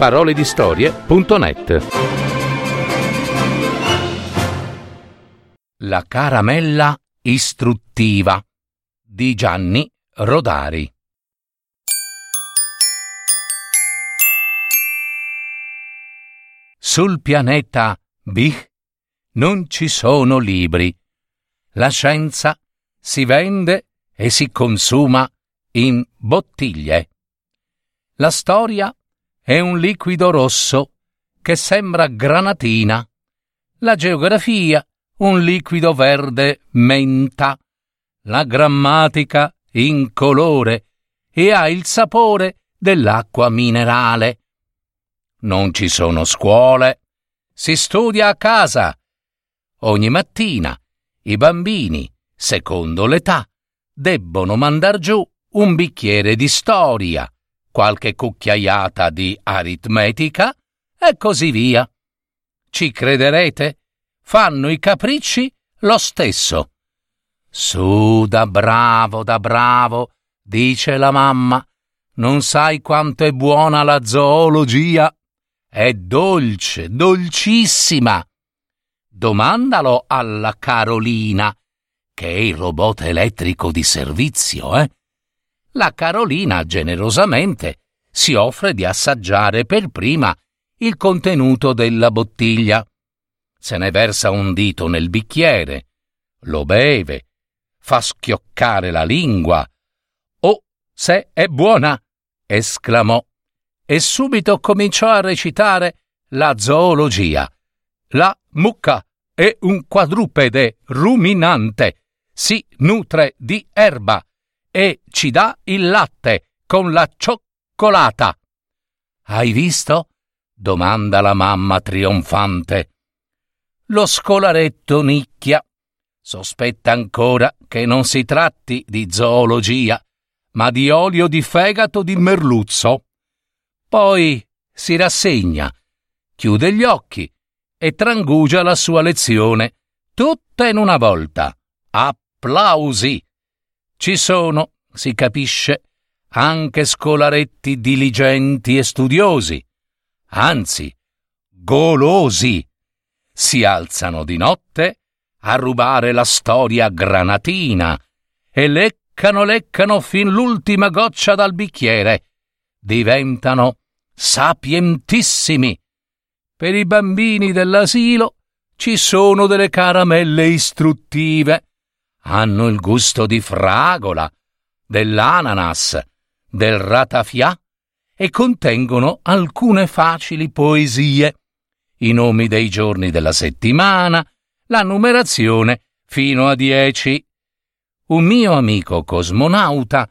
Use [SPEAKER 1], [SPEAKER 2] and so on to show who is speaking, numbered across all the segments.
[SPEAKER 1] www.paroledistorie.net La caramella istruttiva di Gianni Rodari Sul pianeta Bih non ci sono libri. La scienza si vende e si consuma in bottiglie. La storia è un liquido rosso che sembra granatina. La geografia un liquido verde menta. La grammatica incolore e ha il sapore dell'acqua minerale. Non ci sono scuole, si studia a casa. Ogni mattina i bambini, secondo l'età, debbono mandar giù un bicchiere di storia, qualche cucchiaiata di aritmetica e così via. Ci crederete? Fanno i capricci lo stesso. Su da bravo, da bravo, dice la mamma. Non sai quanto è buona la zoologia. È dolce, dolcissima. Domandalo alla Carolina, che è il robot elettrico di servizio, eh? La Carolina generosamente si offre di assaggiare per prima il contenuto della bottiglia. Se ne versa un dito nel bicchiere, lo beve, fa schioccare la lingua. Oh, se è buona! esclamò e subito cominciò a recitare la zoologia. La mucca è un quadrupede ruminante si nutre di erba e ci dà il latte con la cioccolata. Hai visto? domanda la mamma trionfante. Lo scolaretto nicchia. Sospetta ancora che non si tratti di zoologia, ma di olio di fegato di merluzzo. Poi si rassegna, chiude gli occhi e trangugia la sua lezione, tutta in una volta. Applausi. Ci sono, si capisce, anche scolaretti diligenti e studiosi, anzi, golosi. Si alzano di notte a rubare la storia granatina e leccano, leccano fin l'ultima goccia dal bicchiere. Diventano sapientissimi. Per i bambini dell'asilo ci sono delle caramelle istruttive hanno il gusto di fragola, dell'ananas, del ratafia e contengono alcune facili poesie, i nomi dei giorni della settimana, la numerazione fino a dieci. Un mio amico cosmonauta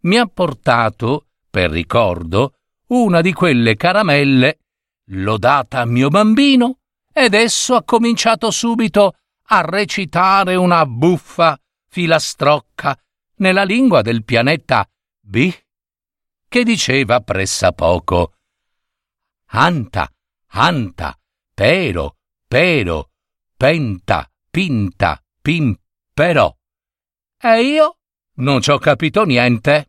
[SPEAKER 1] mi ha portato, per ricordo, una di quelle caramelle, l'ho data a mio bambino ed esso ha cominciato subito a recitare una buffa filastrocca nella lingua del pianeta B, che diceva pressappoco Anta, anta, pero, pero, penta, pinta, pimpero. E io non ci ho capito niente.